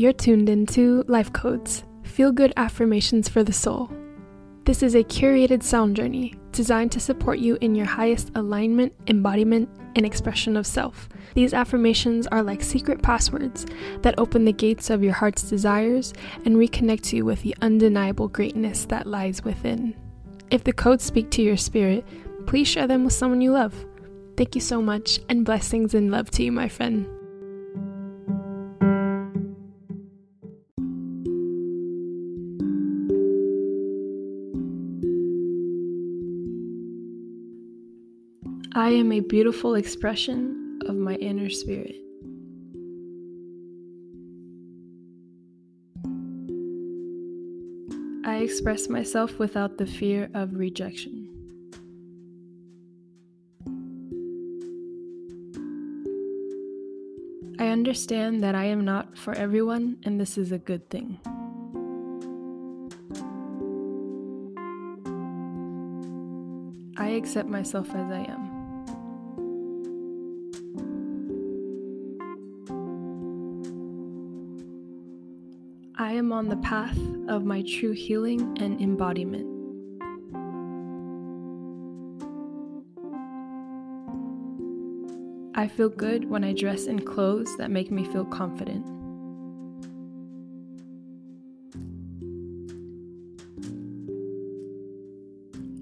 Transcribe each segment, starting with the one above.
You're tuned into Life Codes, feel good affirmations for the soul. This is a curated sound journey designed to support you in your highest alignment, embodiment, and expression of self. These affirmations are like secret passwords that open the gates of your heart's desires and reconnect you with the undeniable greatness that lies within. If the codes speak to your spirit, please share them with someone you love. Thank you so much, and blessings and love to you, my friend. I am a beautiful expression of my inner spirit. I express myself without the fear of rejection. I understand that I am not for everyone, and this is a good thing. I accept myself as I am. I am on the path of my true healing and embodiment. I feel good when I dress in clothes that make me feel confident.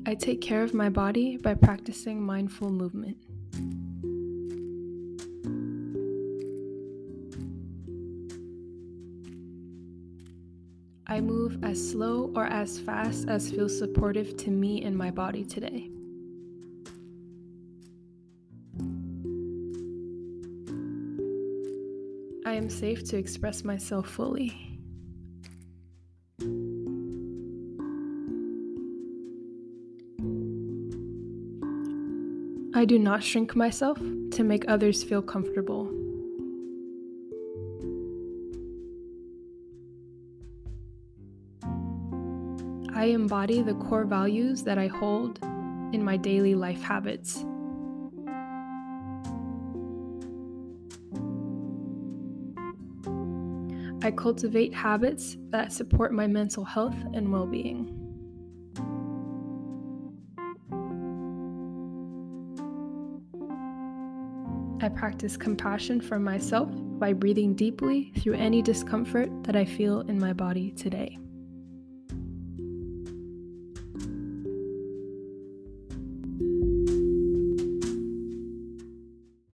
I take care of my body by practicing mindful movement. I move as slow or as fast as feels supportive to me and my body today. I am safe to express myself fully. I do not shrink myself to make others feel comfortable. I embody the core values that I hold in my daily life habits. I cultivate habits that support my mental health and well being. I practice compassion for myself by breathing deeply through any discomfort that I feel in my body today.